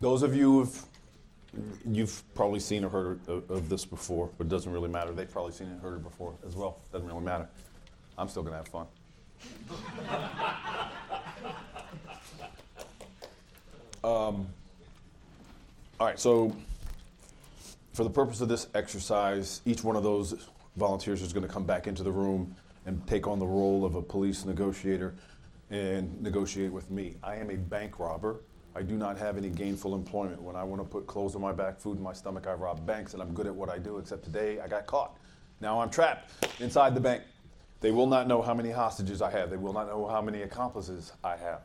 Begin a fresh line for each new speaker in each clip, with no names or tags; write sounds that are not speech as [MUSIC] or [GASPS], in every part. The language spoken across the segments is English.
Those of you who've you've probably seen or heard of, of this before, but it doesn't really matter. They've probably seen it and heard it before as well. Doesn't really matter. I'm still gonna have fun. [LAUGHS] um, all right, so for the purpose of this exercise, each one of those volunteers is going to come back into the room and take on the role of a police negotiator and negotiate with me. I am a bank robber. I do not have any gainful employment. When I want to put clothes on my back, food in my stomach, I rob banks and I'm good at what I do, except today I got caught. Now I'm trapped inside the bank. They will not know how many hostages I have. They will not know how many accomplices I have.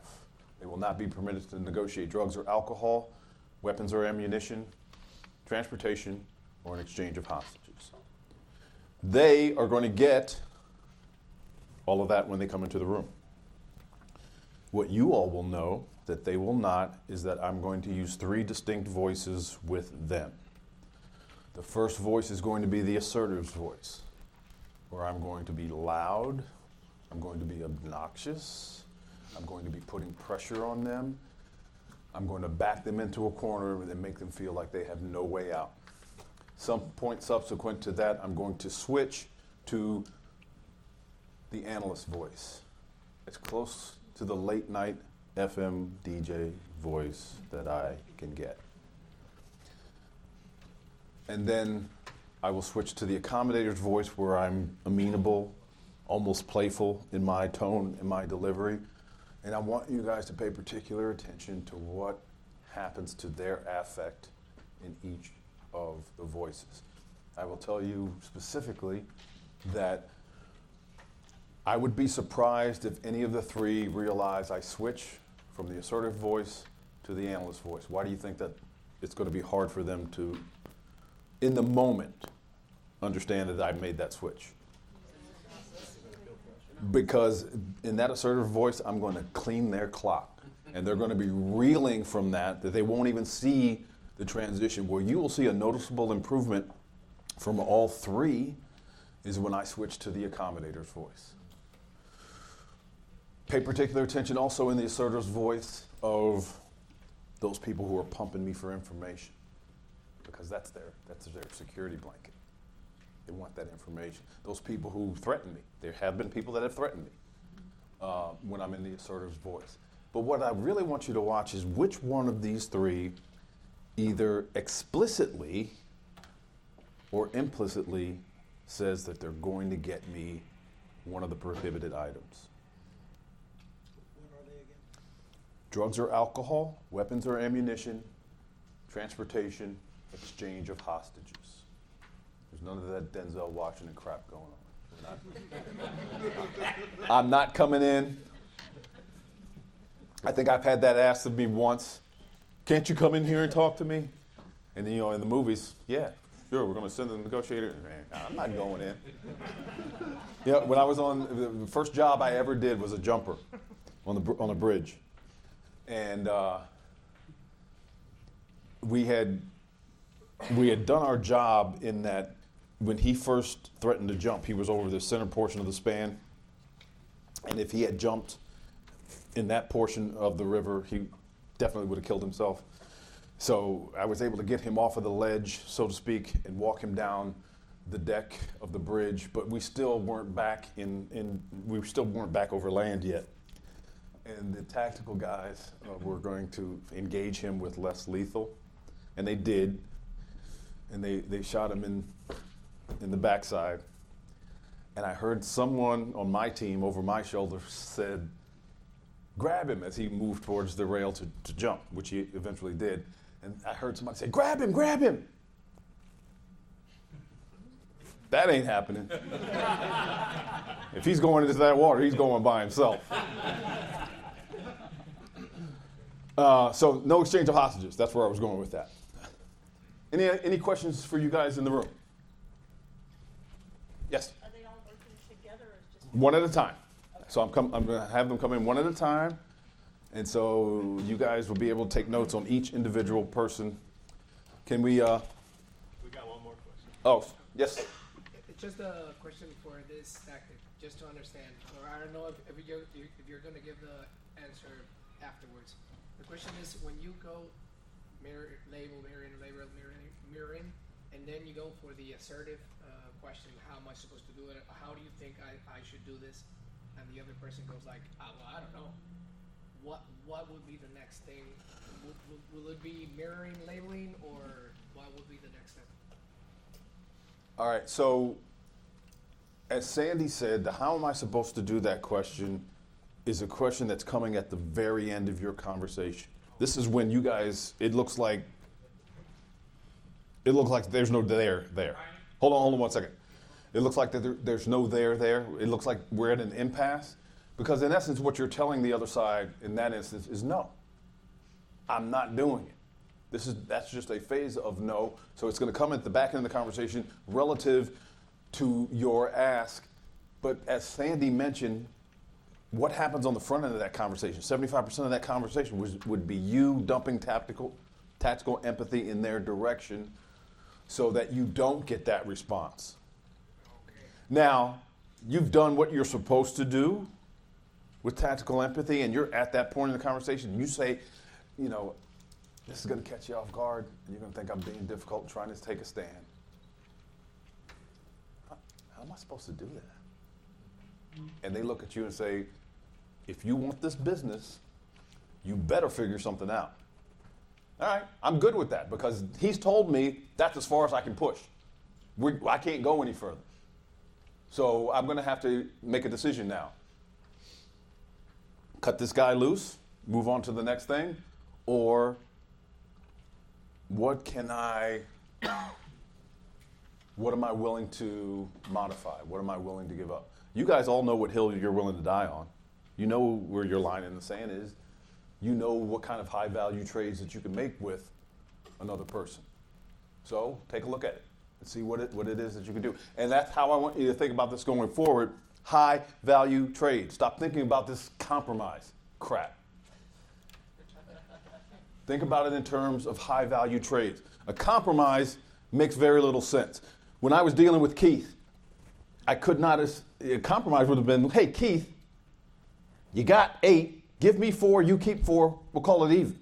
They will not be permitted to negotiate drugs or alcohol, weapons or ammunition, transportation, or an exchange of hostages. They are going to get all of that when they come into the room. What you all will know that they will not is that I'm going to use three distinct voices with them. The first voice is going to be the assertive's voice, where I'm going to be loud, I'm going to be obnoxious, I'm going to be putting pressure on them, I'm going to back them into a corner and make them feel like they have no way out. Some point subsequent to that, I'm going to switch to the analyst voice. It's close to the late night FM DJ voice that I can get. And then I will switch to the accommodator's voice where I'm amenable, almost playful in my tone and my delivery. And I want you guys to pay particular attention to what happens to their affect in each of the voices. I will tell you specifically that I would be surprised if any of the three realize I switch from the assertive voice to the analyst voice. Why do you think that it's going to be hard for them to, in the moment, understand that I made that switch? Because in that assertive voice, I'm going to clean their clock. And they're going to be reeling from that, that they won't even see the transition. Where you will see a noticeable improvement from all three is when I switch to the accommodator's voice. Pay particular attention also in the assertor's voice of those people who are pumping me for information because that's their, that's their security blanket. They want that information. Those people who threaten me, there have been people that have threatened me uh, when I'm in the assertor's voice. But what I really want you to watch is which one of these three either explicitly or implicitly says that they're going to get me one of the prohibited items. Drugs or alcohol, weapons or ammunition, transportation, exchange of hostages. There's none of that Denzel Washington crap going on. Not, [LAUGHS] I'm not coming in. I think I've had that asked of me once. Can't you come in here and talk to me? And then, you know, in the movies, yeah, sure, we're going to send the negotiator. Man, I'm not going in. yeah, when I was on the first job I ever did was a jumper on the on a bridge, and uh, we had we had done our job in that when he first threatened to jump, he was over the center portion of the span, and if he had jumped in that portion of the river, he definitely would have killed himself. So I was able to get him off of the ledge, so to speak, and walk him down the deck of the bridge. But we still weren't back in, in we still weren't back over land yet and the tactical guys uh, were going to engage him with less lethal, and they did. And they, they shot him in, in the backside. And I heard someone on my team over my shoulder said, grab him as he moved towards the rail to, to jump, which he eventually did. And I heard somebody say, grab him, grab him. That ain't happening. [LAUGHS] if he's going into that water, he's going by himself. Uh, so no exchange of hostages. That's where I was going with that. Any, any questions for you guys in the room? Yes?
Are they all working together?
One at a time. So I'm, com- I'm going to have them come in one at a time. And so you guys will be able to take notes on each individual person. Can we? Uh,
We got one more question.
oh, yes.
It's just a question for this tactic, just to understand, or I don't know if, if you're, if you're gonna give the answer afterwards. Question is, when you go mirror, label, mirroring, label, and then you go for the assertive uh, question, how am I supposed to do it? How do you think I, I should do this? And the other person goes like, ah, well, I don't know. What what would be the next thing? Will, will, will it be mirroring, labeling, or what would be the next step?
All right, so as Sandy said, the how am I supposed to do that question is a question that's coming at the very end of your conversation. This is when you guys, it looks like, it looks like there's no there there. Hold on, hold on one second. It looks like there, there's no there there. It looks like we're at an impasse because in essence, what you're telling the other side in that instance is no. I'm not doing it. This is that's just a phase of no. So it's going to come at the back end of the conversation relative to your ask. But as Sandy mentioned, what happens on the front end of that conversation? 75% of that conversation was, would be you dumping tactical, tactical empathy in their direction so that you don't get that response. Now, you've done what you're supposed to do with tactical empathy, and you're at that point in the conversation. You say, you know, this is going to catch you off guard, and you're going to think I'm being difficult trying to take a stand. How, how am I supposed to do that? And they look at you and say, if you want this business, you better figure something out. All right, I'm good with that because he's told me that's as far as I can push. we I can't go any further. So I'm going to have to make a decision now. Cut this guy loose, move on to the next thing, or what can I, what am I willing to modify? What am I willing to give up? You guys all know what hill you're willing to die on. You know where your line in the sand is. You know what kind of high value trades that you can make with another person. So take a look at it and see what it, what it is that you can do. And that's how I want you to think about this going forward. High value trades. Stop thinking about this compromise crap. Think about it in terms of high value trades. A compromise makes very little sense. When I was dealing with Keith, I could not, a compromise would have been hey, Keith, you got eight, give me four, you keep four, we'll call it even.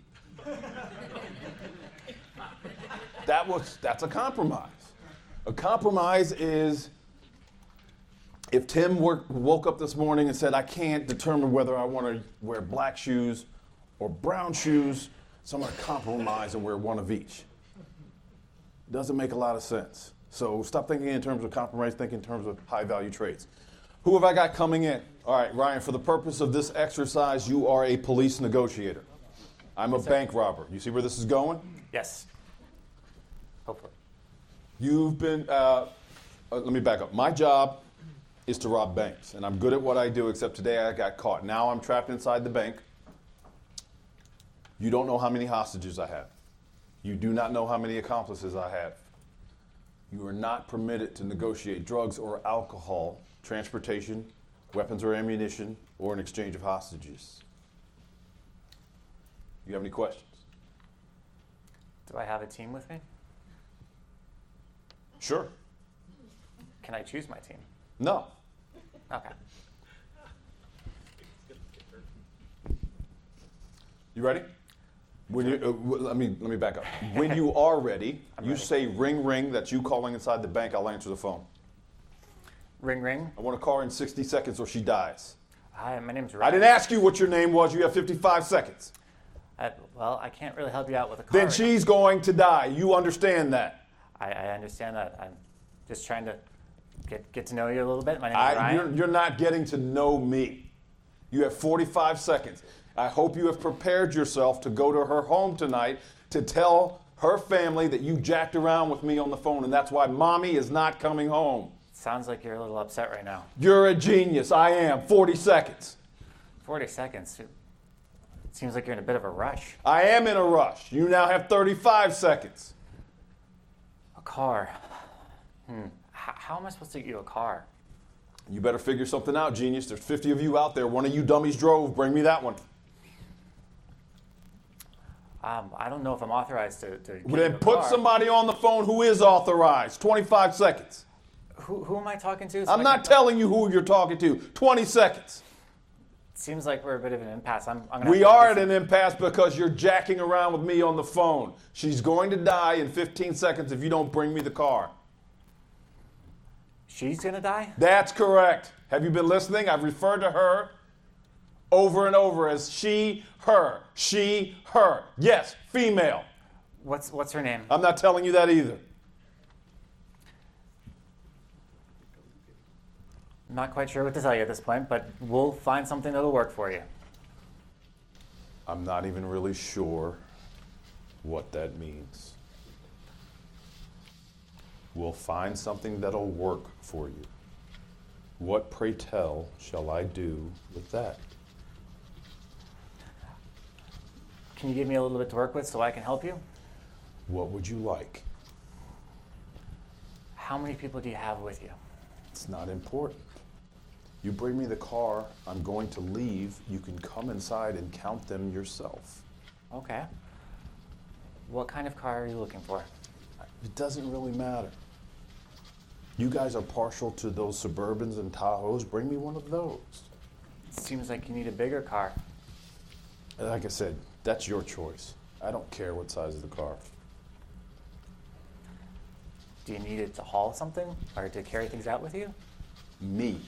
that was, that's a compromise. A compromise is if Tim woke up this morning and said, I can't determine whether I want to wear black shoes or brown shoes, so I'm going to compromise and wear one of each. Doesn't make a lot of sense. So stop thinking in terms of compromise, think in terms of high value trades. Who have I got coming in? All right, Ryan, for the purpose of this exercise, you are a police negotiator. I'm a bank robber. You see where this is going?
Yes. Hopefully.
You've been, uh, uh, let me back up. My job is to rob banks, and I'm good at what I do, except today I got caught. Now I'm trapped inside the bank. You don't know how many hostages I have. You do not know how many accomplices I have. You are not permitted to negotiate drugs or alcohol, transportation, weapons or ammunition, or an exchange of hostages. You have any questions?
Do I have a team with me?
Sure.
Can I choose my team?
No.
Okay.
You ready? When you, uh, w- let me let me back up. When [LAUGHS] you are ready, you
ready.
say ring ring. That's you calling inside the bank. I'll answer the phone.
Ring ring.
I want to call her in 60 seconds or she dies.
Hi, my name's
I didn't ask you what your name was. You have 55 seconds.
Uh, well, I can't really help you out with a car.
Then
right
she's going to die. You understand that.
I, I understand that. I'm just trying to get get to know you a little bit. My name's
I,
Ryan.
you're, you're not getting to know me. You have 45 seconds. I hope you have prepared yourself to go to her home tonight to tell her family that you jacked around with me on the phone, and that's why mommy is not coming home.
Sounds like you're a little upset right now.
You're a genius. I am. 40 seconds.
40 seconds. It seems like you're in a bit of a rush.
I am in a rush. You now have 35 seconds.
A car. Hmm. H- how am I supposed to get you a car?
You better figure something out, genius. There's 50 of you out there. One of you dummies drove. Bring me that one.
Um, I don't know if I'm authorized to. to get
Then
you a
put
car.
somebody on the phone who is authorized. 25 seconds.
Who, who am I talking to? so
I'm not telling you who you're talking to. 20 seconds.
seems like we're a bit of an impasse. I'm, I'm
We are at an impasse because you're jacking around with me on the phone. She's going to die in 15 seconds if you don't bring me the car.
She's gonna die?
That's correct. Have you been listening? I've referred to her over and over as she, her, she, her. Yes, female.
What's what's her name?
I'm not telling you that either.
I'm not quite sure what to tell you at this point, but we'll find something that'll work for you.
I'm not even really sure what that means. We'll find something that'll work for you. What, pray tell, shall I do with that?
Can you give me a little bit to work with so I can help you?
What would you like?
How many people do you have with you?
It's not important. You bring me the car, I'm going to leave. You can come inside and count them yourself.
Okay. What kind of car are you looking for?
It doesn't really matter. You guys are partial to those Suburbans and Tahoes. Bring me one of those.
It seems like you need a bigger car.
Like I said, that's your choice. I don't care what size of the car.
Do you need it to haul something or to carry things out with you?
Me.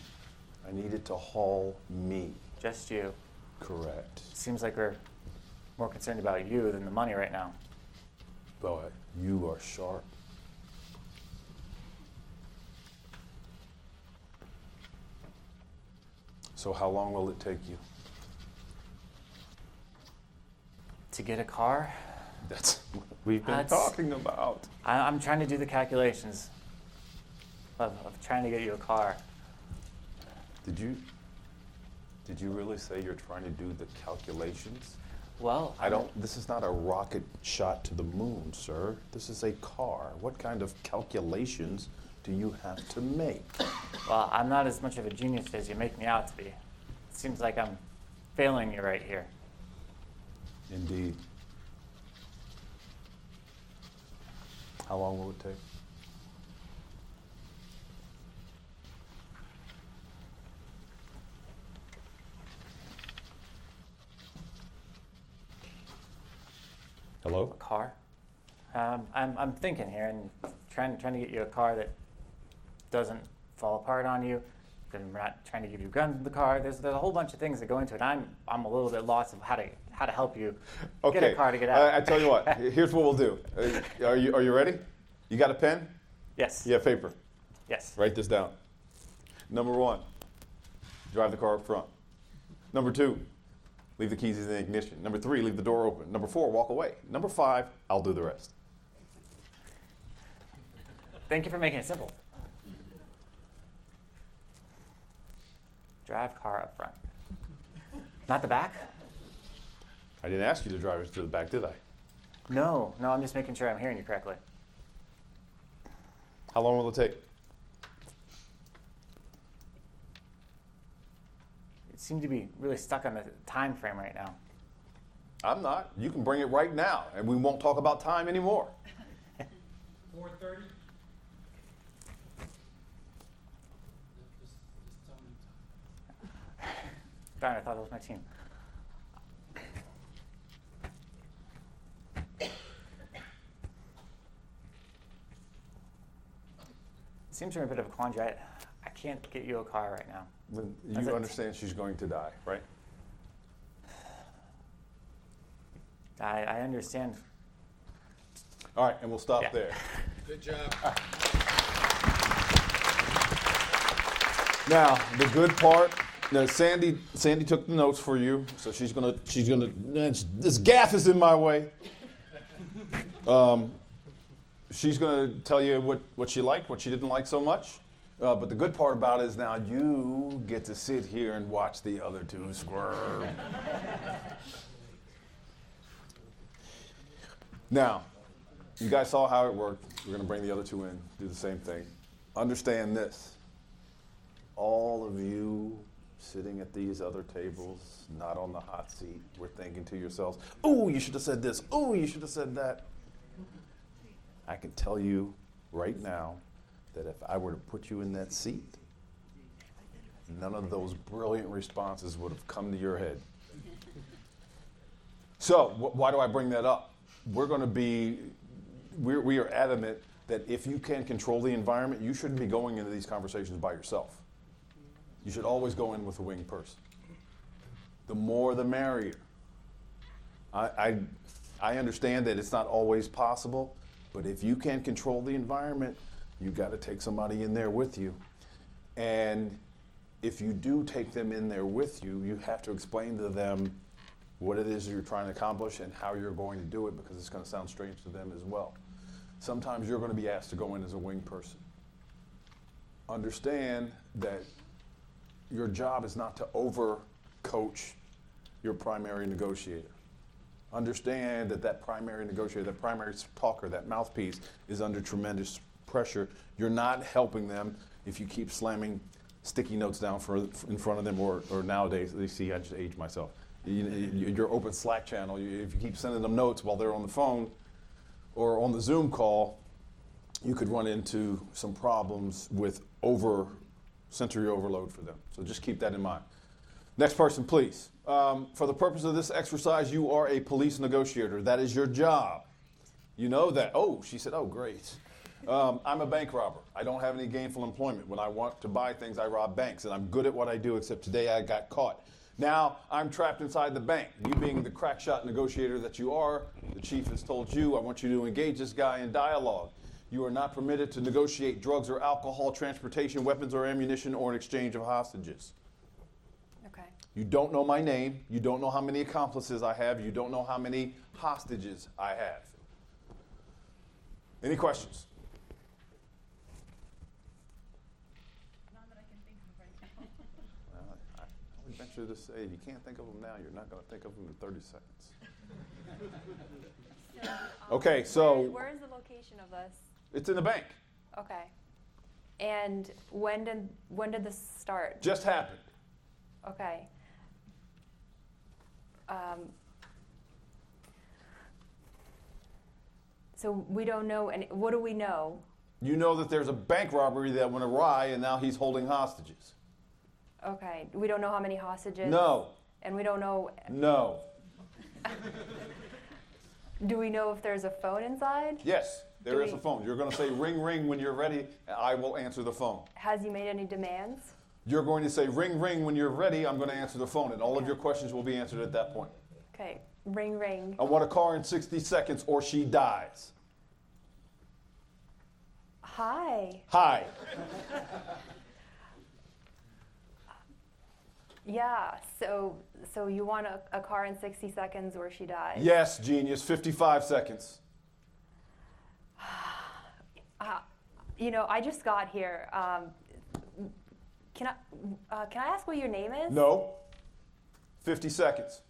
I need it to haul me.
Just you.
Correct.
Seems like we're more concerned about you than the money right now.
Boy, you are sharp. So, how long will it take you?
To get a car,
That's [LAUGHS] what we've been
That's-
talking about.
I, I'm trying to do the calculations of, of trying to get you a car.
Did you? Did you really say you're trying to do the calculations?
Well,
I don't. This is not a rocket shot to the moon, sir. This is a car. What kind of calculations do you have to make?
Well, I'm not as much of a genius as you make me out to be. It seems like I'm failing you right here.
Indeed. How long will it take? Hello?
A car? Um, I'm, I'm thinking here and trying, trying to get you a car that doesn't fall apart on you. Then we're not trying to give you guns in the car. There's, there's a whole bunch of things that go into it. I'm, I'm a little bit lost of how to, how to help you
Okay.
get a car to get out.
I, I tell you what. [LAUGHS] Here's what we'll do. Uh, Are you Are you ready? You got a pen?
yes.
You have paper.
Yes.
Write this down. Number one, drive the car up front. Number two, leave the keys in the ignition. Number three, leave the door open. Number four, walk away. Number five, I'll do the rest.
Thank you for making it simple. Drive car up front. Not the back?
I didn't ask you to drive us to the back, did I?
No, no, I'm just making sure I'm hearing you correctly.
How long will it take?
Seem to be really stuck on the time frame right now.
I'm not. You can bring it right now, and we won't talk about time anymore. [LAUGHS]
Four thirty? [LAUGHS]
Darn, I thought that was my team. [COUGHS] Seems we're in a bit of a quandary. I, I can't get you a car right now.
Then
That's
You
it.
understand she's going to die, right?
I, I understand.
All right, and we'll stop
Yeah.
there. [LAUGHS]
Good job.
Now, the good part. Now, Sandy, Sandy took the notes for you, so she's gonna, she's gonna. This gaff is in my way. Um, she's gonna tell you what, what she liked, what she didn't like so much. Uh, but the good part about it is now you get to sit here and watch the other two squirm. now, you guys saw how it worked. We're gonna bring the other two in, do the same thing. Understand this all of you sitting at these other tables, not on the hot seat, were thinking to yourselves, oh, you should have said this. Oh, you should have said that. I can tell you right now that if I were to put you in that seat, none of those brilliant responses would have come to your head. So, wh- why do I bring that up? We're going to be, we're, we are adamant that if you can't control the environment, you shouldn't be going into these conversations by yourself. You should always go in with a winged person. The more the merrier. I, I, I understand that it's not always possible, but if you can't control the environment, you got to take somebody in there with you. And if you do take them in there with you, you have to explain to them what it is you're trying to accomplish and how you're going to do it because it's going to sound strange to them as well. Sometimes you're going to be asked to go in as a wing person. Understand that your job is not to over coach your primary negotiator. Understand that that primary negotiator, that primary talker, that mouthpiece is under tremendous pressure. You're not helping them if you keep slamming sticky notes down for, in front of them, or, or nowadays, they see I just aged myself. You, you- your open Slack channel, you, if you keep sending them notes while they're on the phone or on the Zoom call, you could run into some problems with over sensory overload for them. So just keep that in mind. Next person, please. Um, for the purpose of this exercise, you are a police negotiator. That is your job. You know that. Oh, she said, oh, great. Um, I'm a bank robber. I don't have any gainful employment. When I want to buy things, I rob banks, and I'm good at what I do, except today I got caught. Now I'm trapped inside the bank. You being the crack shot negotiator that you are, the chief has told you, I want you to engage this guy in dialogue. You are not permitted to negotiate drugs or alcohol, transportation, weapons or ammunition, or an exchange of hostages.
Okay.
You don't know my name. You don't know how many accomplices I have. You don't know how many hostages I have. Any questions?
None that I can think of right now.
Well, I, I to say if you can't think of them now, you're not going to think of them in 30 seconds. [LAUGHS]
So, um,
Okay, so-
where, where is the location of this?
It's in the bank.
Okay. And when did when did this start?
Just happened.
Okay. Um, so we don't know any. What do we know?
You know that there's a bank robbery that went awry, and now he's holding hostages.
Okay. We don't know how many hostages.
No,
And we don't know.
no, [LAUGHS]
Do we know if there's a phone inside?
yes, there is a phone. You're going to say ring, ring when you're ready, and I will answer the phone.
Has he made any demands?
You're going to say ring, ring when you're ready. I'm going to answer the phone, and all of your questions will be answered at that point.
Okay. Ring ring.
I want a car in 60 seconds, or she dies.
Hi.
Hi. [LAUGHS]
Yeah. So so you want a, a car in 60 seconds or she dies?
Yes, genius. 55 seconds. [SIGHS]
Uh, you know, I just got here. Um, can I uh, can I ask what your name is?
No. 50 seconds.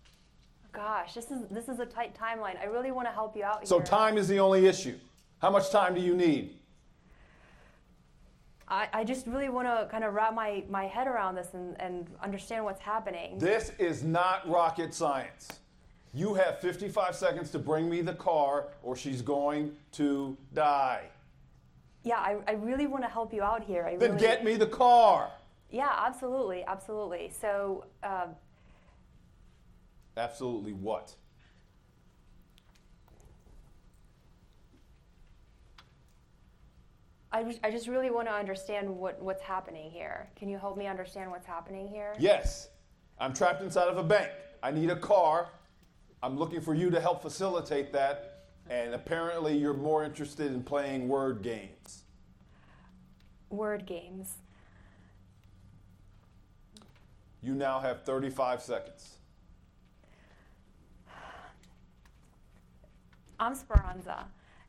Gosh, this is this is a tight timeline. I really want to help you out
So
here.
time is the only issue. How much time do you need?
I, I just really want to kind of wrap my, my head around this and, and understand what's happening.
This is not rocket science. You have 55 seconds to bring me the car, or she's going to die.
yeah, I, I really want to help you out here. I
Then
really,
get me the car.
Yeah, absolutely, absolutely. So um,
Absolutely what?
I, just- I just really want to understand what, what's happening here. Can you help me understand what's happening here?
Yes. I'm trapped inside of a bank. I need a car. I'm looking for you to help facilitate that. And apparently, you're more interested in playing word games.
Word games.
You now have 35 seconds.
I'm Speranza,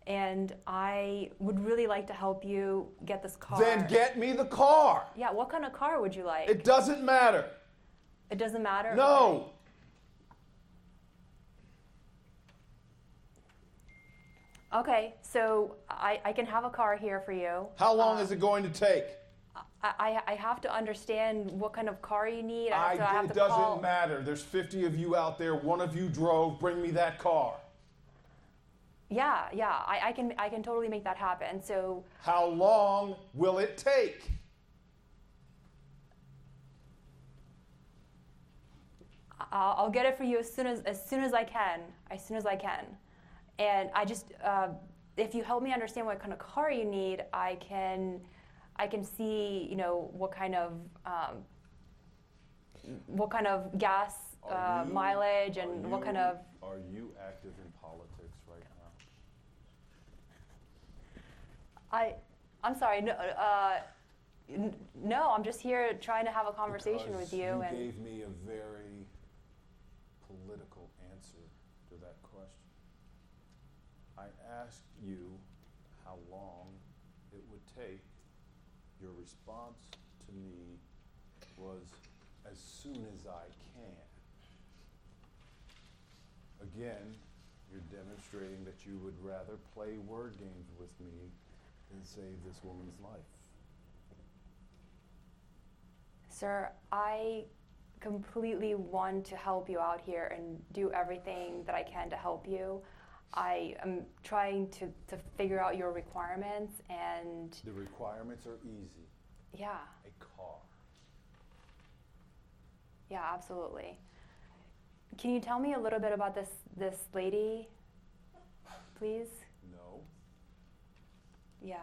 and I would really like to help you get this car.
Then get me the car.
Yeah, what kind of car would you like?
It doesn't matter.
It doesn't matter.
No.
Okay, so I, I can have a car here for you.
How long uh, is it going to take?
I, I, I have to understand what kind of car you need. I have to, I have
it
to
doesn't
call.
matter. There's 50 of you out there. One of you drove. Bring me that car.
Yeah, yeah, I, I can I can totally make that happen. So
How long will it take?
I'll, I'll get it for you as soon as as soon as I can, as soon as I can. And I just, uh, if you help me understand what kind of car you need, I can, I can see, you know, what kind of, um, what kind of gas uh,
you-
mileage and
are
what kind of.
Are you active in politics right now?
I, I'm sorry. No, uh, n- no, I'm just here trying to have a conversation
Because
with you.
You
and
gave me a very political answer to that question. I asked you how long it would take. Your response to me was as soon as I can. Again, you're demonstrating that you would rather play word games with me than save this woman's life.
Sir, I completely want to help you out here and do everything that I can to help you. I am trying to, to figure out your requirements and
The requirements are easy.
yeah,
A car.
yeah, absolutely. Can you tell me a little bit about this this lady, please? Yeah.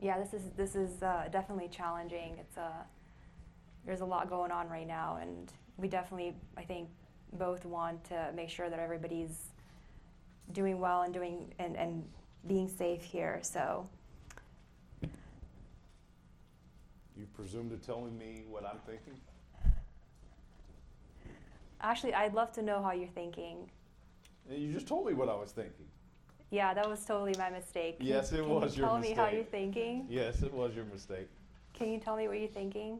Yeah, this is this is uh, definitely challenging. It's a there's a lot going on right now, and we definitely I think both want to make sure that everybody's doing well and doing and, and being safe here. So
You presume to telling me what I'm thinking?
actually, I'd love to know how you're thinking.
You just told me what I was thinking.
Yeah, that was totally my mistake. Can
Yes,
you,
it
can
was
you
your
tell me how you're thinking?
Yes, it was your mistake.
Can you tell me what you're thinking?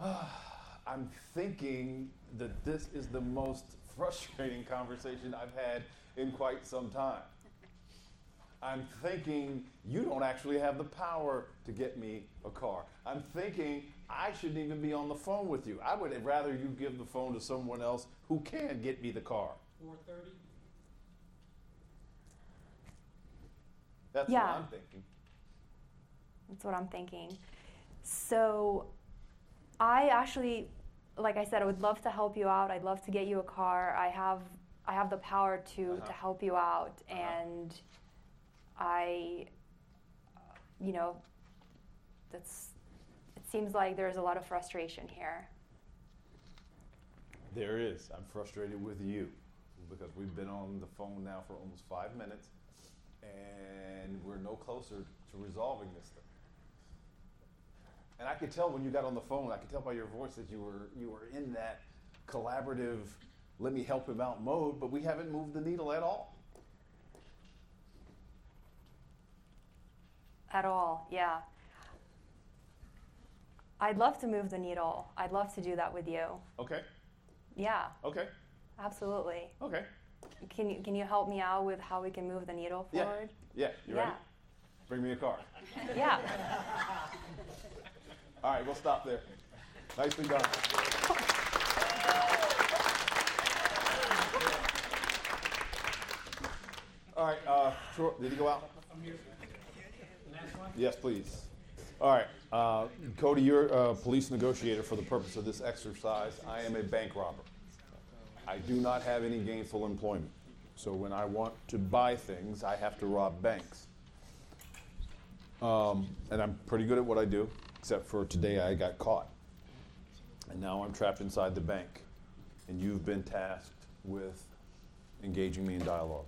[SIGHS]
I'm thinking that this is the most frustrating [LAUGHS] conversation I've had in quite some time. I'm thinking you don't actually have the power to get me a car. I'm thinking I shouldn't even be on the phone with you. I would rather you give the phone to someone else who can get me the car.
Four thirty?
That's
Yeah.
what I'm thinking.
That's what I'm thinking. So, I actually, like I said, I would love to help you out. I'd love to get you a car. I have, I have the power to
Uh-huh.
to help you out,
Uh-huh.
and I, you know, that's. It seems like there's a lot of frustration here.
There is. I'm frustrated with you because we've been on the phone now for almost five minutes and we're no closer to resolving this thing. And I could tell when you got on the phone, I could tell by your voice that you were you were in that collaborative let me help him out mode, but we haven't moved the needle at all.
At all, yeah. I'd love to move the needle. I'd love to do that with you.
Okay.
Yeah,
Okay.
absolutely.
Okay.
Can you can you help me out with how we can move the needle
Yeah.
forward?
Yeah, you
yeah.
ready? Bring me a car. [LAUGHS]
Yeah.
All right, we'll stop there. Nicely done. All right, uh, Troy, did he go out? Yes, please. All right, uh, Cody, you're a police negotiator for the purpose of this exercise. I am a bank robber. I do not have any gainful employment. So when I want to buy things, I have to rob banks. Um, and I'm pretty good at what I do, except for today I got caught. And now I'm trapped inside the bank. And you've been tasked with engaging me in dialogue.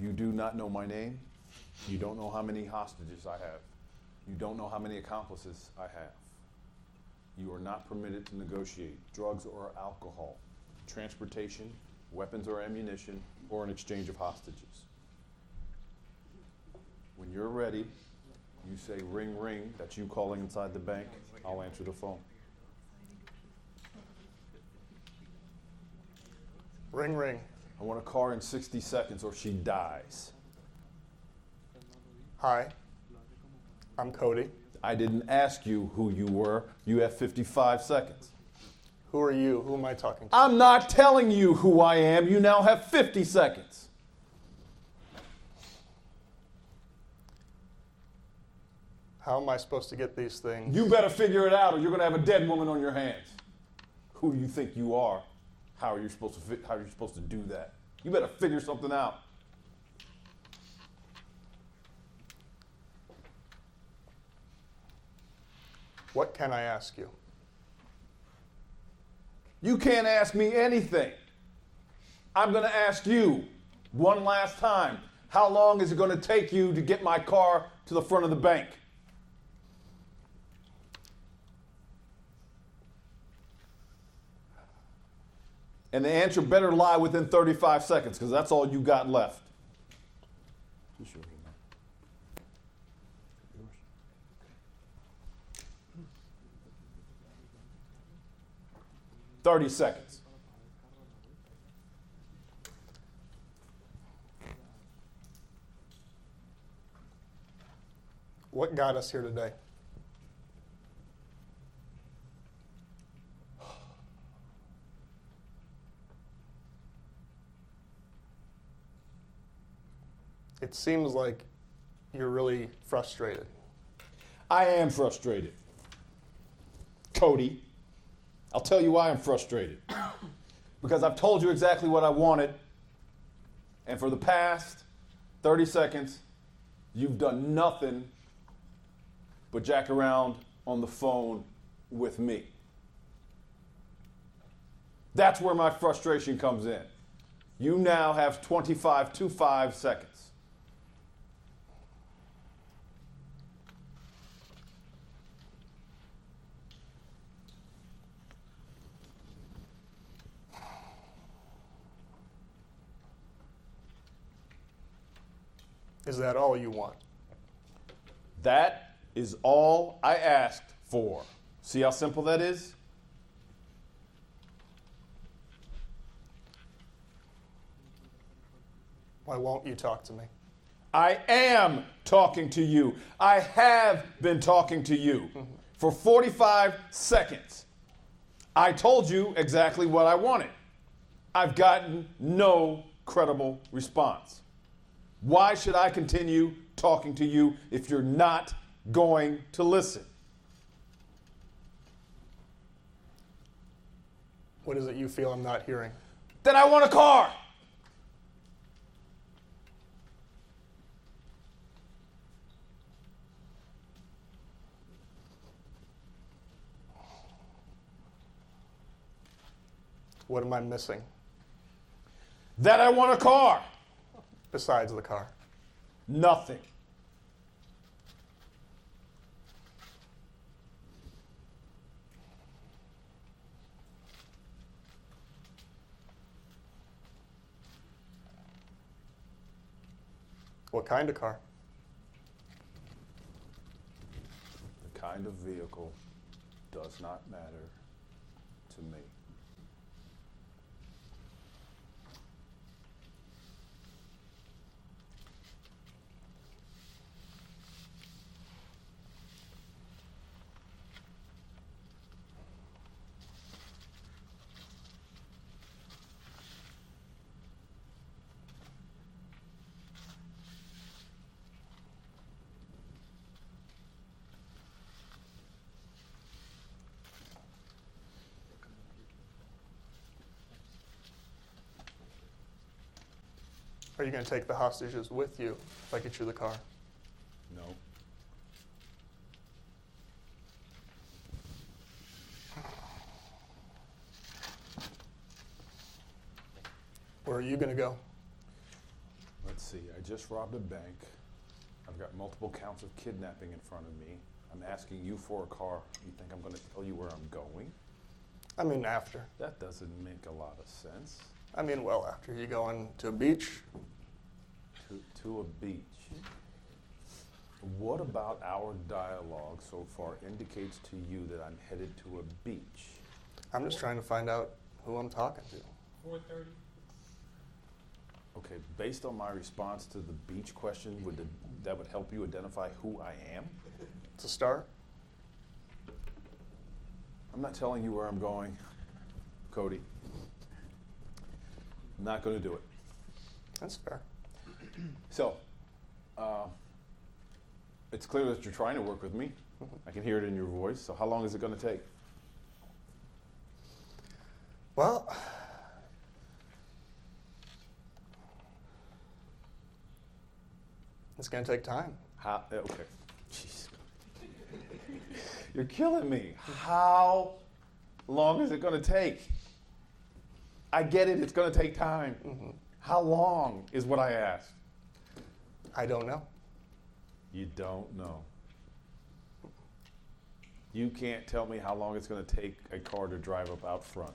You do not know my name. You don't know how many hostages I have. You don't know how many accomplices I have. You are not permitted to negotiate drugs or alcohol, transportation, weapons or ammunition, or an exchange of hostages. When you're ready, you say ring ring, that's you calling inside the bank, I'll answer the phone.
Ring, ring.
I want a car in 60 seconds or she dies.
Hi, I'm Cody.
I didn't ask you who you were. You have 55 seconds.
Who are you? Who am I talking to?
I'm not telling you who I am. You now have 50 seconds.
How am I supposed to get these things?
You better figure it out, or you're going to have a dead woman on your hands. Who do you think you are? How are you supposed to? Fi- how are you supposed to do that? You better figure something out.
What can I ask you?
You can't ask me anything. I'm going to ask you one last time. How long is it going to take you to get my car to the front of the bank? And the answer better lie within 35 seconds because that's all you got left. Thirty seconds.
What got us here today? It seems like you're really frustrated.
I am frustrated. Cody, I'll tell you why I'm frustrated. [COUGHS] because I've told you exactly what I wanted, and for the past 30 seconds, you've done nothing but jack around on the phone with me. That's where my frustration comes in. You now have 25 to 5 seconds.
Is that all you want?
That is all I asked for. See how simple that is?
Why won't you talk to me?
I am talking to you. I have been talking to you for 45 seconds. I told you exactly what I wanted. I've gotten no credible response. Why should I continue talking to you if you're not going to listen?
What is it you feel I'm not hearing?
Then I want a car.
What am I missing
That I want a car.
Besides the car?
Nothing.
What kind of car?
The kind of vehicle does not matter to me.
Are you going to take the hostages with you if I get you the car?
No.
Where are you going to go?
Let's see. I just robbed a bank. I've got multiple counts of kidnapping in front of me. I'm asking you for a car. You think I'm going to tell you where I'm going?
I mean, after.
That doesn't make a lot of sense.
I mean, well, after. You going to a beach?
To, to a beach. What about our dialogue so far indicates to you that I'm headed to a beach?
I'm just trying to find out who I'm talking to.
Four thirty?
Okay, based on my response to the beach question, would the, that would help you identify who I am?
To start?
I'm not telling you where I'm going. Cody. Not going to do it.
That's fair.
So, uh, it's clear that you're trying to work with me. I can hear it in your voice. So, how long is it going to take?
Well, it's going to take time.
How? uh, Okay. Jeez. You're killing me. How long is it going to take? I get it. It's going to take time. Mm-hmm. How long is what I asked?
I don't know.
You don't know. You can't tell me how long it's going to take a car to drive up out front.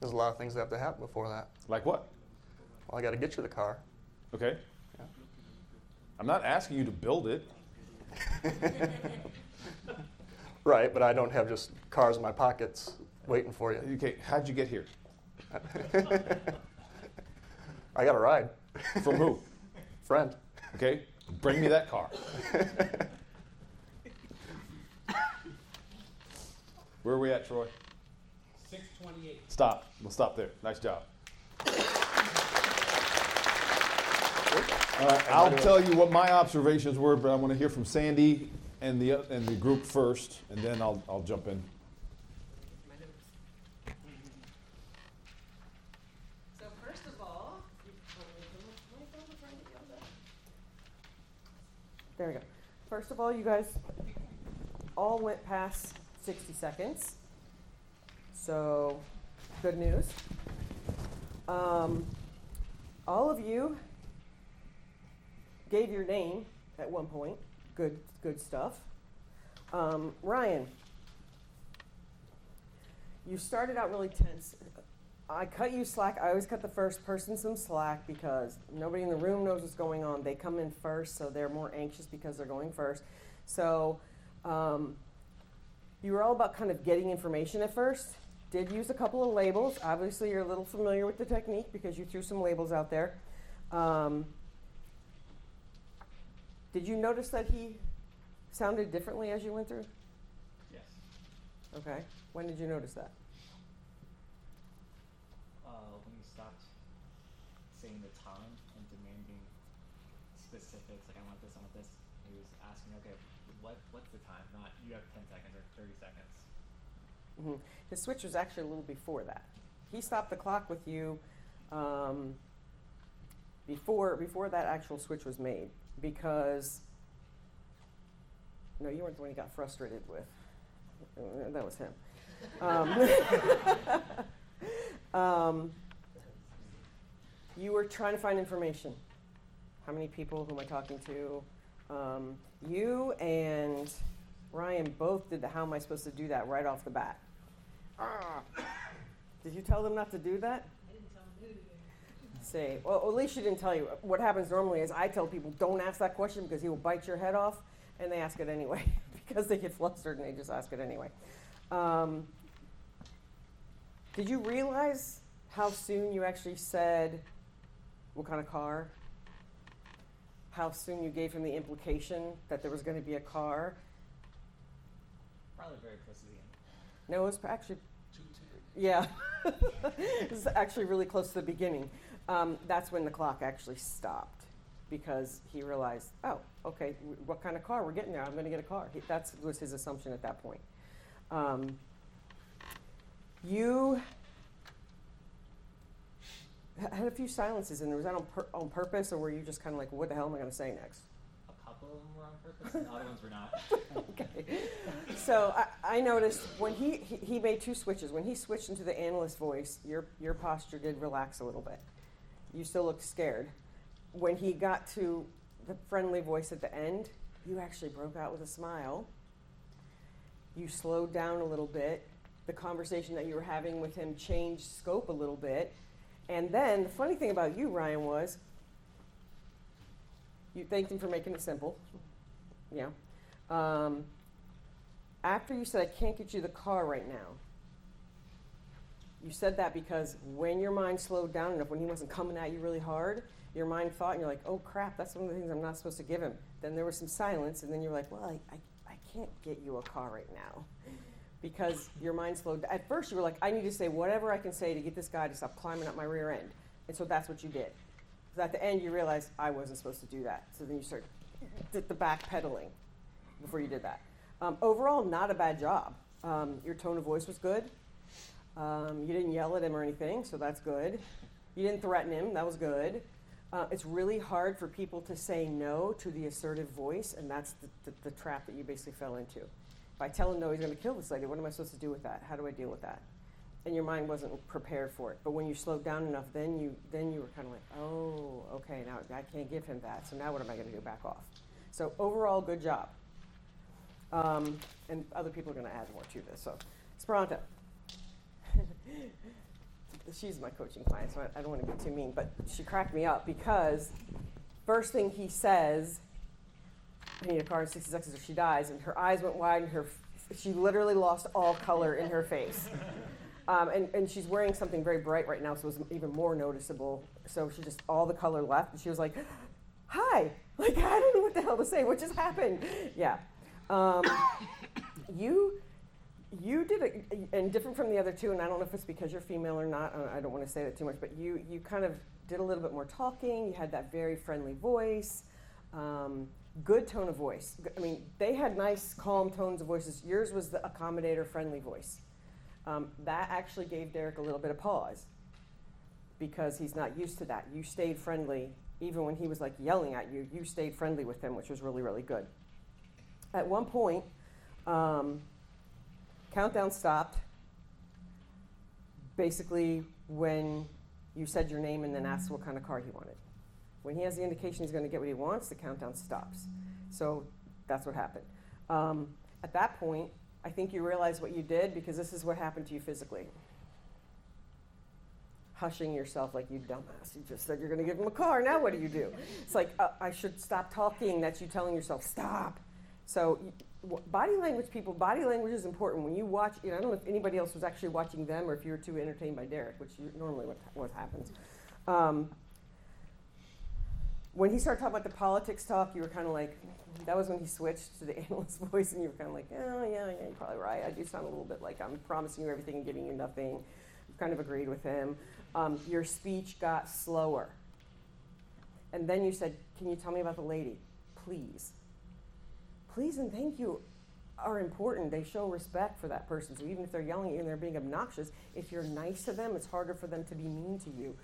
There's a lot of things that have to happen before that.
Like what?
Well, I got to get you the car.
Okay.
Yeah.
I'm not asking you to build it. [LAUGHS]
Right, but I don't have just cars in my pockets waiting for you.
Okay, how'd you get here? [LAUGHS]
I got a ride.
From who?
Friend.
Okay, bring me that car. [LAUGHS] Where are we at, Troy?
Six twenty-eight.
Stop. We'll stop there. Nice job. All right, I'll tell you what my observations were, but I want to hear from Sandy and the and the group first, and then I'll I'll jump in.
So first of all, you probably don't have my phone before I get yelled at. There we go. First of all, you guys all went past 60 seconds. So, good news. Um, all of you gave your name at one point. Good, good stuff. Um, Ryan, you started out really tense. I cut you slack. I always cut the first person some slack because nobody in the room knows what's going on. They come in first, so they're more anxious because they're going first. So um, you were all about kind of getting information at first. Did use a couple of labels. Obviously, you're a little familiar with the technique because you threw some labels out there. Um, did you notice that he sounded differently as you went through?
Yes.
Okay. When did you notice that?
Uh, when he stopped saying the time and demanding specifics, like I want this, I want this, he was asking, okay, what what's the time? Not you have ten seconds or thirty seconds.
hmm His switch was actually a little before that. He stopped the clock with you um, before before that actual switch was made because no, you weren't the one he got frustrated with. Uh, That was him. Um, [LAUGHS] um, you were trying to find information. How many people? Who am I talking to? Um, you and Ryan both did the how am I supposed to do that right off the bat. Ah. [COUGHS] Did you tell them not to do that?
I didn't tell who to do it.
Say, well, at least you didn't tell you. What happens normally is I tell people don't ask that question because he will bite your head off, and they ask it anyway [LAUGHS] because they get flustered and they just ask it anyway. Um, did you realize how soon you actually said what kind of car? How soon you gave him the implication that there was going to be a car?
Probably very close to the end.
No, it was actually, yeah, [LAUGHS] it was actually really close to the beginning. Um, that's when the clock actually stopped because he realized, oh, okay, w- what kind of car we're getting there? I'm going to get a car. He, that was his assumption at that point. Um, you had a few silences in there. Was that on, pur- on purpose, or were you just kind of like, what the hell am I going to say next?
A couple of them were on purpose, and the other ones were not. [LAUGHS]
okay. So I, I noticed when he, he he made two switches. When he switched into the analyst voice, your your posture did relax a little bit. You still looked scared. When he got to the friendly voice at the end, you actually broke out with a smile. You slowed down a little bit. The conversation that you were having with him changed scope a little bit. And then the funny thing about you, Ryan, was you thanked him for making it simple. Yeah. Um, after you said, I can't get you the car right now, you said that because when your mind slowed down enough, when he wasn't coming at you really hard, your mind thought, and you're like, oh crap, that's one of the things I'm not supposed to give him. Then there was some silence, and then you're like, well, I, I, I can't get you a car right now. Because your mind slowed. At first, you were like, I need to say whatever I can say to get this guy to stop climbing up my rear end. And so that's what you did. At the end, you realized I wasn't supposed to do that. So then you start did the back pedaling before you did that. Um, overall, not a bad job. Um, your tone of voice was good. Um, you didn't yell at him or anything, so that's good. You didn't threaten him, that was good. Uh, it's really hard for people to say no to the assertive voice, and that's the, the, the trap that you basically fell into. If I tell him no, he's going to kill this lady, what am I supposed to do with that? How do I deal with that? And your mind wasn't prepared for it. But when you slowed down enough, then you then you were kind of like, oh, okay, now I can't give him that. So now what am I going to do? Back off. So overall, good job. Um, and other people are going to add more to this. So, Esperanza. [LAUGHS] She's my coaching client, so I, I don't want to be too mean, but she cracked me up because first thing he says, I need a car in 60 seconds or she dies, and her eyes went wide and her she literally lost all color in her face. [LAUGHS] Um, and, and she's wearing something very bright right now, so it was even more noticeable. So she just, all the color left, and she was like, [GASPS] Hi! [LAUGHS] Like, I don't know what the hell to say. What just happened? Yeah. Um, [COUGHS] you you did it, and different from the other two, and I don't know if it's because you're female or not. I don't want to say that too much, but you you kind of did a little bit more talking. You had that very friendly voice, um, good tone of voice. I mean, they had nice, calm tones of voices. Yours was the accommodator, friendly voice. Um, that actually gave Derek a little bit of pause because he's not used to that. You stayed friendly, even when he was like yelling at you. You stayed friendly with him, which was really really good. At one point. Um, countdown stopped basically when you said your name and then asked what kind of car he wanted. When he has the indication he's going to get what he wants, the countdown stops. So that's what happened. Um, at that point, I think you realize what you did because this is what happened to you physically. Hushing yourself like you dumbass. You just said you're going to give him a car. Now what do you do? It's like, uh, I should stop talking. That's you telling yourself, stop. So body language people body language is important when you watch you know, i don't know if anybody else was actually watching them or if you were too entertained by derek which normally what, what happens um, when he started talking about the politics talk you were kind of like that was when he switched to the [LAUGHS] analyst voice and you were kind of like oh yeah yeah you're probably right i do sound a little bit like i'm promising you everything and giving you nothing kind of agreed with him um, your speech got slower and then you said can you tell me about the lady please please and thank you are important. They show respect for that person. So even if they're yelling at you and they're being obnoxious, if you're nice to them, it's harder for them to be mean to you.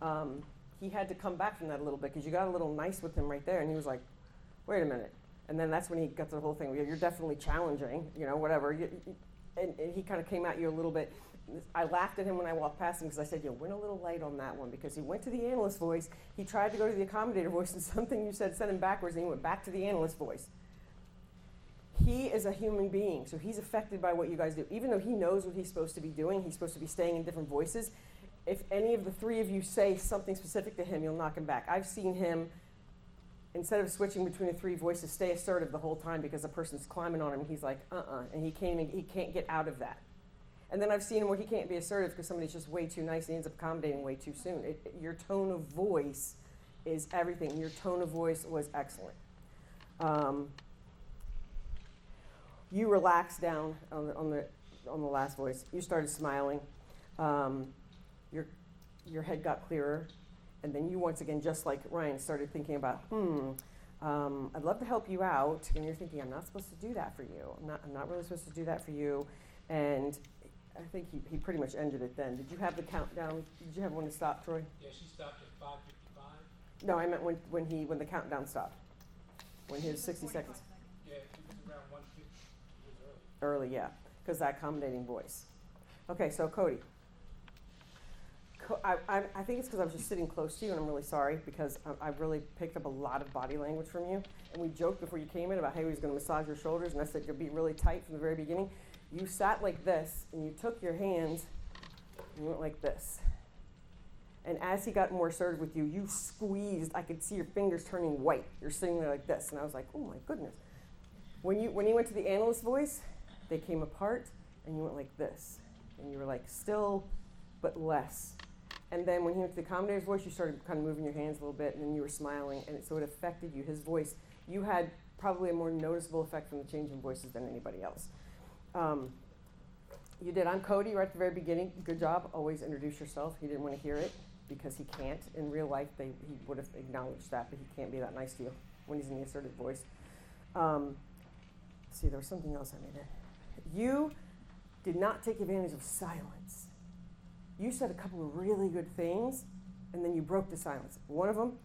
Um, he had to come back from that a little bit because you got a little nice with him right there, and he was like, "Wait a minute." And then that's when he got the whole thing. You're definitely challenging, you know, whatever. And, and he kind of came at you a little bit. I laughed at him when I walked past him because I said, "You went a little light on that one," because he went to the analyst voice. He tried to go to the accommodator [LAUGHS] voice, and something you said sent him backwards, and he went back to the analyst voice he is a human being, so he's affected by what you guys do. Even though he knows what he's supposed to be doing, he's supposed to be staying in different voices. If any of the three of you say something specific to him, you'll knock him back. I've seen him, instead of switching between the three voices, stay assertive the whole time because the person's climbing on him. He's like, uh uh-uh, uh, and he can't, he can't get out of that. And then I've seen him where he can't be assertive because somebody's just way too nice and he ends up accommodating way too soon. It, your tone of voice is everything. Your tone of voice was excellent. Um, you relaxed down on the, on the, on the last voice. You started smiling. Um, your head got clearer. And then you, once again, just like Ryan, started thinking about, hmm, um, I'd love to help you out. And you're thinking, I'm not supposed to do that for you. I'm not, I'm not really supposed to do that for you. And I think he, he pretty much ended it then. Did you have the countdown? Did you have one to stop, Troy?
Yeah, she stopped at five fifty-five.
No, I meant when, when, he, when the countdown stopped. When his 60 seconds.
Yeah, it was around one fifty, it was early.
Early, yeah, because that accommodating voice. Okay, so Cody. I, I, think it's because I was just sitting close to you, and I'm really sorry because I, I've really picked up a lot of body language from you. And we joked before you came in about how he was going to massage your shoulders, and I said you'll be really tight from the very beginning. You sat like this, and you took your hands and you went like this. And as he got more assertive with you, you squeezed. I could see your fingers turning white. You're sitting there like this, and I was like, oh my goodness. When you when he went to the analyst voice, they came apart, and you went like this, and you were like still, but less. And then when he went to the accommodator's voice, you started kind of moving your hands a little bit, and then you were smiling, and it, so it affected you. His voice, you had probably a more noticeable effect from the change in voices than anybody else. Um, You did. I'm Cody right at the very beginning. Good job. Always introduce yourself. He didn't want to hear it because he can't. In real life, they, he would have acknowledged that, but he can't be that nice to you when he's in the assertive voice. Um, see, there was something else I made it. You did not take advantage of silence. You said a couple of really good things, and then you broke the silence. One of them,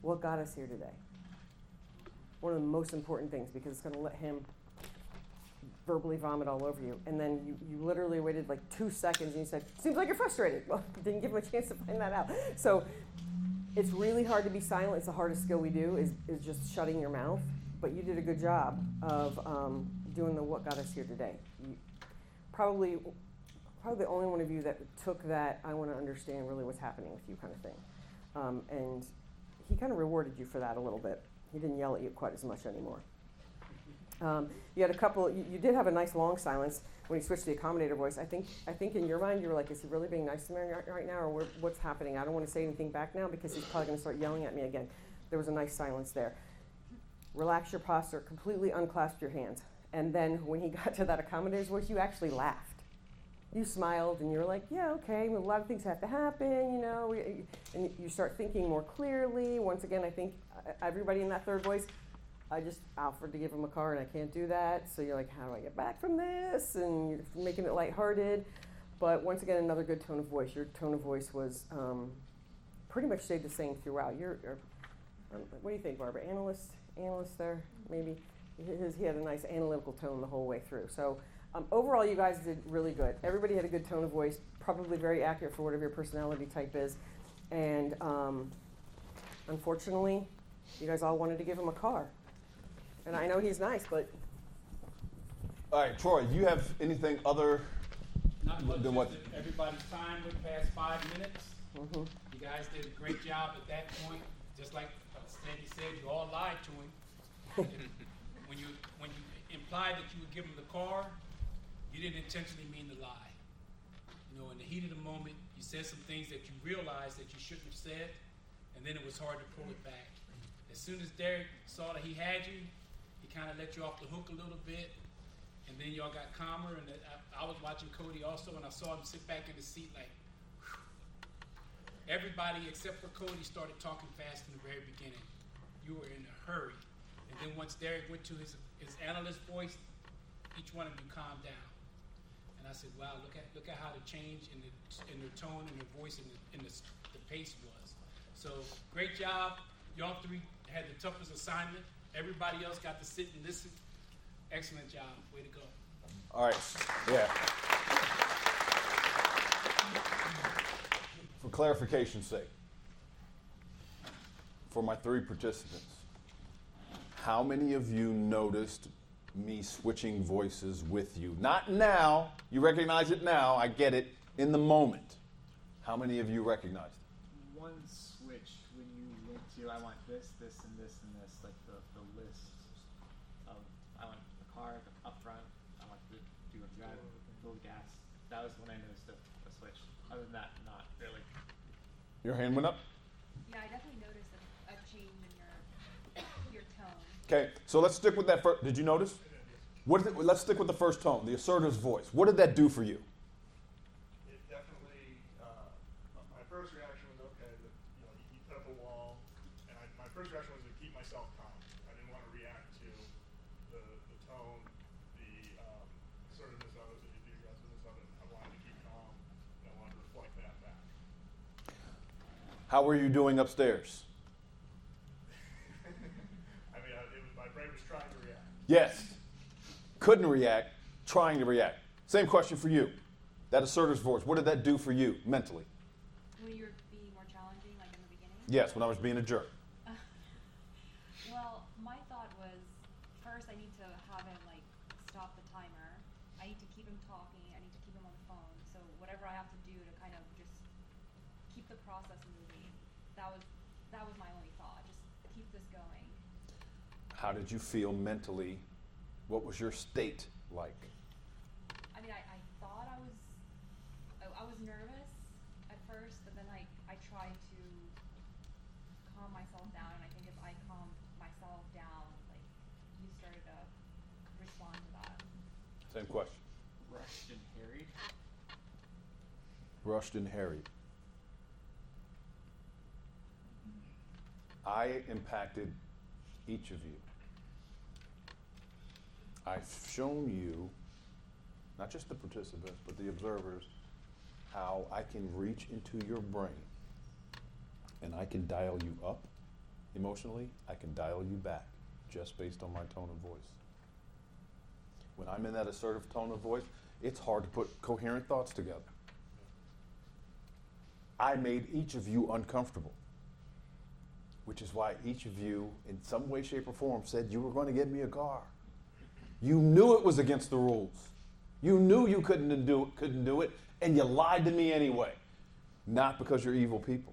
what got us here today? One of the most important things because it's going to let him verbally vomit all over you. And then you, you literally waited like two seconds and you said, Seems like you're frustrated. [LAUGHS] Well, didn't give him a chance to find that out. So it's really hard to be silent. It's the hardest skill we do is, is just shutting your mouth. But you did a good job of um, doing the what got us here today. You, probably, probably the only one of you that took that, I want to understand really what's happening with you kind of thing. Um, and he kind of rewarded you for that a little bit. He didn't yell at you quite as much anymore. Um, you had a couple. You, you, did have a nice long silence when he switched to the accommodator voice. I think. I think in your mind you were like, "Is he really being nice to me right, now, or what's happening?" I don't want to say anything back now because he's probably going to start yelling at me again. There was a nice silence there. Relax your posture. Completely unclasp your hands. And then when he [LAUGHS] got to that accommodator's voice, you actually laughed. You smiled and you were like, "Yeah, okay. a lot of things have to happen, you know." And you start thinking more clearly. Once again, I think uh, everybody in that third voice I just offered to give him a car and I can't do that. So you're like, how do I get back from this? And you're making it lighthearted. But once again, another good tone of voice. Your tone of voice was um, pretty much stayed the same throughout. You're, you're um, what do you think, Barbara? Analyst, analyst there, maybe. He had a nice analytical tone the whole way through. So um, overall, you guys did really good. Everybody had a good tone of voice, probably very accurate for whatever your personality type is. And um, unfortunately, you guys all wanted to give him a car. And I know he's nice, but.
All right, Troy, you have anything other
Not much,
than what?
everybody's time went past five minutes.
Mm-hmm.
You guys did a great job at that point. Just like Sandy said, you all lied to him. [LAUGHS] when you when you implied that you would give him the car, you didn't intentionally mean to lie. You know, in the heat of the moment, you said some things that you realized that you shouldn't have said, and then it was hard to pull it back. As soon as Derek saw that he had you, he kind of let you off the hook a little bit, and then y'all got calmer. And I, I was watching Cody also, and I saw him sit back in the seat like. Everybody except for Cody started talking fast in the very beginning. You were in a hurry, and then once Derek went to his his analyst voice, each one of you calmed down. And I said, "Wow, look at look at how the change in the in the tone and the voice and the, and the, the pace was." So great job. Y'all three had the toughest assignment. Everybody else got to sit and listen. Excellent job. Way to go.
All right. Yeah. For clarification's sake, for my three participants, how many of you noticed me switching voices with you? Not now. You recognize it now. I get it. In the moment. How many of you recognized it?
One switch when you went to I want this, this, and this, and this, like the, the list of I want the car up front, I want to do a drive, full gas. That was when I noticed a, a switch. Other than that, not really.
Your hand went up?
Yeah, I definitely noticed a, a change in your your tone.
Okay, so let's stick with that first. Did you notice? What did it, let's stick with the first tone, the assertive voice. What did that do for you?
It definitely, uh, my first reaction was okay, the, you, know, you put up a wall, and I, my first reaction was to keep myself calm. I didn't want to react to the, the tone, the um, assertiveness of it, the aggressiveness of it. I wanted to keep calm, and I wanted to reflect that back.
How were you doing upstairs?
I mean, it was, my brain was trying to react.
Yes. Couldn't react, trying to react. Same question for you. That assertive voice, what did that do for you mentally?
When you were being more challenging, like in the beginning?
Yes, when I was being a jerk.
well, my thought was first I need to have him like stop the timer. I need to keep him talking. I need to keep him on the phone. So whatever I have to do to kind of just keep the process moving. That was that was my only thought. Just keep this going.
How did you feel mentally? What was your state like?
I mean, I, I thought I was I, I was nervous at first, but then I I tried to calm myself down, and I think if I calmed myself down, like you started to respond to that.
Same question.
Rushed and harried.
rushed and harried. I impacted each of you. I've shown you, not just the participants, but the observers, how I can reach into your brain and I can dial you up emotionally, I can dial you back just based on my tone of voice. When I'm in that assertive tone of voice, it's hard to put coherent thoughts together. I made each of you uncomfortable, which is why each of you, in some way, shape, or form, said you were going to get me a car. You knew it was against the rules. You knew you couldn't do, couldn't do it, and you lied to me anyway. Not because you're evil people,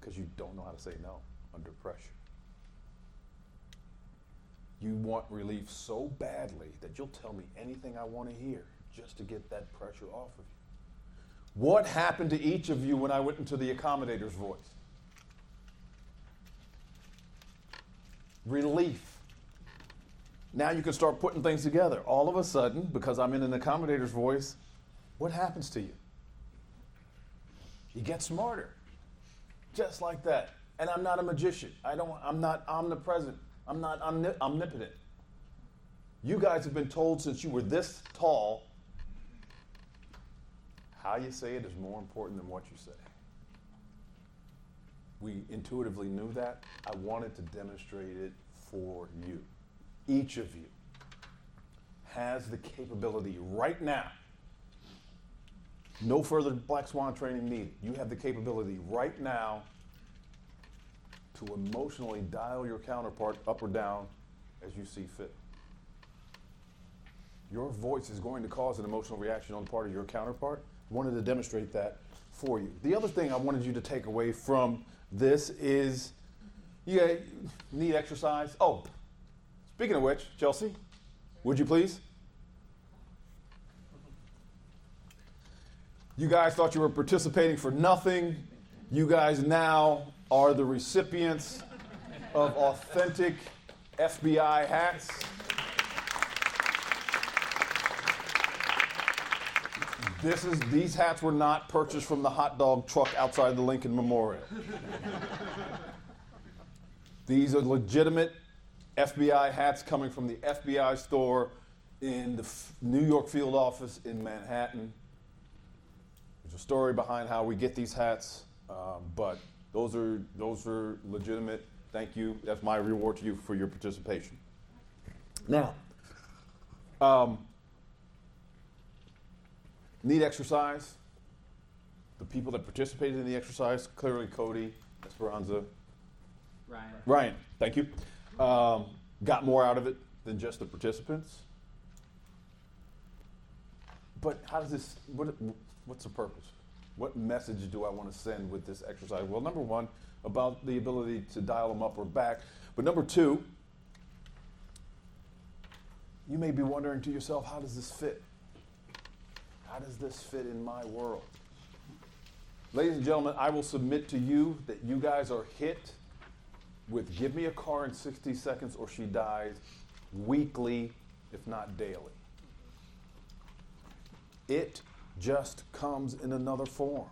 because you don't know how to say no under pressure. You want relief so badly that you'll tell me anything I want to hear just to get that pressure off of you. What happened to each of you when I went into the accommodator's voice? Relief. Now you can start putting things together. All of a sudden, because I'm in an accommodator's voice, what happens to you? You get smarter. Just like that. And I'm not a magician. I don't I'm not omnipresent. I'm not omni- omnipotent. You guys have been told since you were this tall how you say it is more important than what you say. We intuitively knew that. I wanted to demonstrate it for you. Each of you has the capability right now. No further black swan training needed. You have the capability right now to emotionally dial your counterpart up or down as you see fit. Your voice is going to cause an emotional reaction on the part of your counterpart. I wanted to demonstrate that for you. The other thing I wanted you to take away from this is you need exercise. Oh, speaking of which, Chelsea, would you please? You guys thought you were participating for nothing. You guys now are the recipients of authentic FBI hats. This is these hats were not purchased from the hot dog truck outside the Lincoln Memorial. these are legitimate FBI hats coming from the FBI store in the F- New York field office in Manhattan. There's a story behind how we get these hats, um, but those are those are legitimate. Thank you. That's my reward to you for your participation. Now, um, need exercise. The people that participated in the exercise clearly Cody, Esperanza,
Ryan.
Ryan. Thank you. Um, got more out of it than just the participants. But how does this? What, what's the purpose? What message do I want to send with this exercise? Well, number one, about the ability to dial them up or back. But number two, you may be wondering to yourself, how does this fit? How does this fit in my world? Ladies and gentlemen, I will submit to you that you guys are hit with give me a car in 60 seconds or she dies weekly, if not daily. It just comes in another form.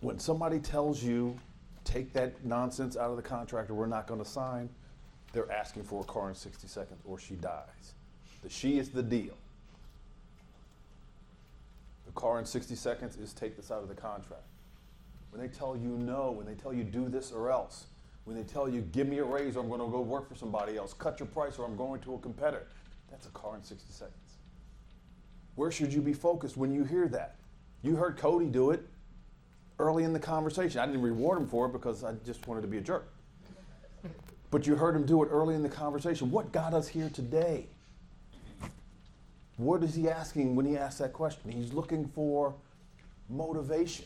When somebody tells you, take that nonsense out of the contract or we're not going to sign, they're asking for a car in 60 seconds or she dies. The she is the deal. The car in 60 seconds is take this out of the contract. When they tell you no, when they tell you do this or else, when they tell you give me a raise or I'm going to go work for somebody else, cut your price or I'm going to a competitor, that's a car in 60 seconds. Where should you be focused when you hear that? You heard Cody do it early in the conversation. I didn't reward him for it because I just wanted to be a jerk. But you heard him do it early in the conversation. What got us here today? What is he asking when he asks that question? He's looking for motivation.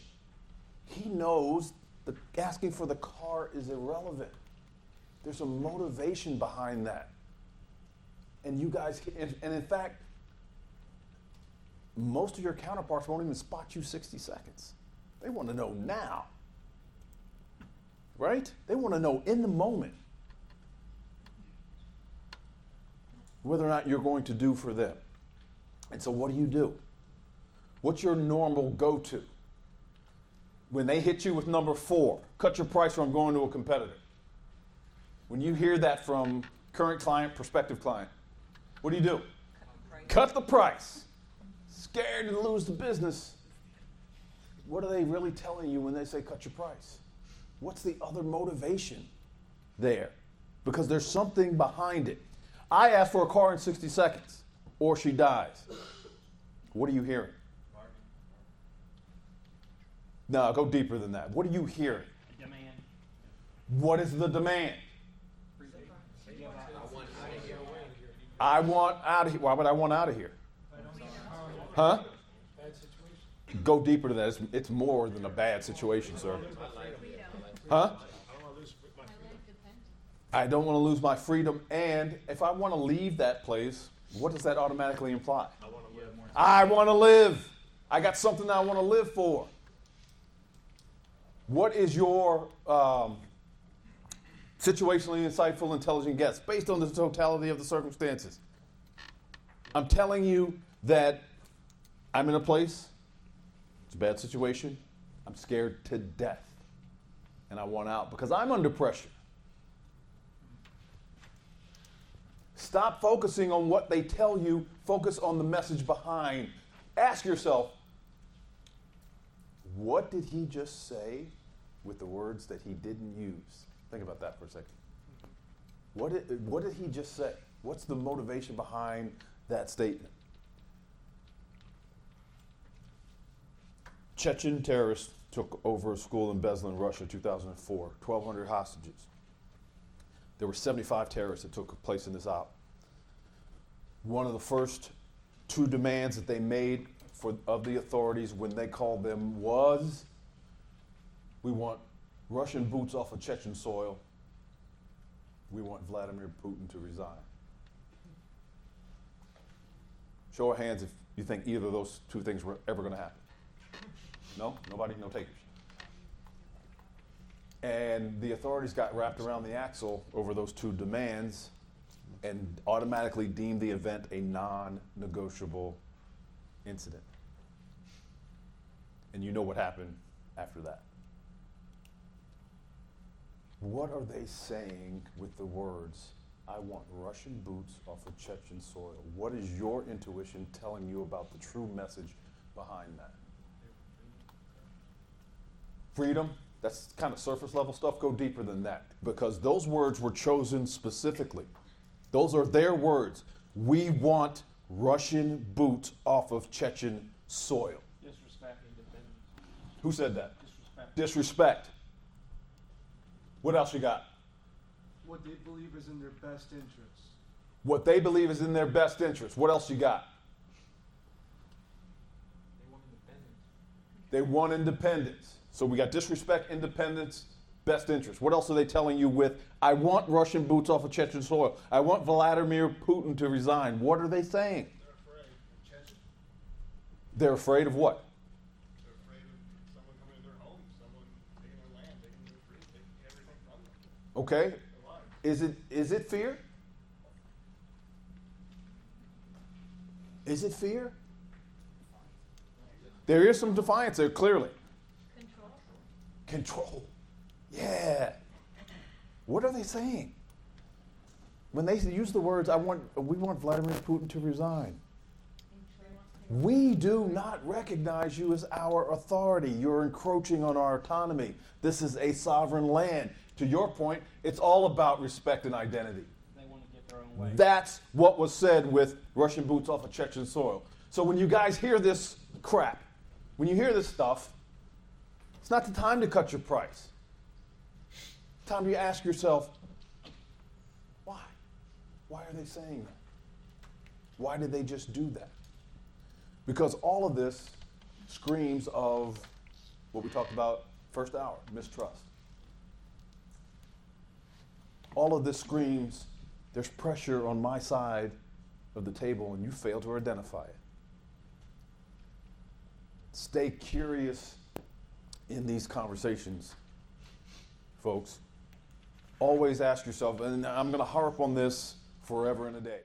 He knows the asking for the car is irrelevant. There's a motivation behind that. And you guys, and, and in fact, most of your counterparts won't even spot you 60 seconds. They want to know now. Right? They want to know in the moment whether or not you're going to do for them. And so, what do you do? What's your normal go to? When they hit you with number four, cut your price or I'm going to a competitor. When you hear that from current client, prospective client, what do you do? Cut the price. Scared to lose the business. What are they really telling you when they say cut your price? What's the other motivation there? Because there's something behind it. I asked for a car in 60 seconds, or she dies. What are you hearing? No, go deeper than that. What are you hearing?
Demand.
What is the demand? I want out of here. Why would I want out of here? Huh? Go deeper to that. It's, it's more than a bad situation, sir. Huh? I don't want to lose my freedom. And if I want to leave that place, what does that automatically imply? I want to live. I got something I want to live for. What is your um, situationally insightful, intelligent guess based on the totality of the circumstances? I'm telling you that I'm in a place, it's a bad situation, I'm scared to death, and I want out because I'm under pressure. Stop focusing on what they tell you, focus on the message behind. Ask yourself, what did he just say with the words that he didn't use? Think about that for a second. What did, what did he just say? What's the motivation behind that statement? Chechen terrorists took over a school in Beslan, Russia, 2004. 1,200 hostages. There were 75 terrorists that took place in this op. One of the first two demands that they made for, of the authorities when they called them was we want Russian boots off of Chechen soil. We want Vladimir Putin to resign. Show of hands if you think either of those two things were ever going to happen. No? Nobody? No takers. And the authorities got wrapped around the axle over those two demands and automatically deemed the event a non negotiable incident. And you know what happened after that. What are they saying with the words, I want Russian boots off of Chechen soil? What is your intuition telling you about the true message behind that? Freedom? That's kind of surface level stuff. Go deeper than that because those words were chosen specifically. Those are their words. We want Russian boots off of Chechen soil.
Disrespect independence.
Who said that?
Disrespect.
Disrespect. What else you got?
What they believe is in their best interest.
What they believe is in their best interest. What else you got?
They want independence.
They want independence. So we got disrespect, independence, best interest. What else are they telling you with, I want Russian boots off of Chechen soil? I want Vladimir Putin to resign. What are they saying?
They're afraid of
They're afraid of what?
Afraid of someone coming into their home, someone taking their land, taking their freedom, taking everything from them.
Okay? Is it is it fear? Is it fear? There is some defiance there, clearly.
Control.
Control. Yeah. What are they saying? When they use the words, I want, we want Vladimir Putin to resign. We do not recognize you as our authority. You're encroaching on our autonomy. This is a sovereign land. To your point, it's all about respect and identity.
They want to get their own way.
That's what was said with Russian boots off of Chechen soil. So when you guys hear this crap, when you hear this stuff, it's not the time to cut your price. Time to ask yourself, why? Why are they saying that? Why did they just do that? Because all of this screams of what we talked about first hour mistrust. All of this screams there's pressure on my side of the table and you fail to identify it. Stay curious in these conversations, folks. Always ask yourself, and I'm going to harp on this forever and a day.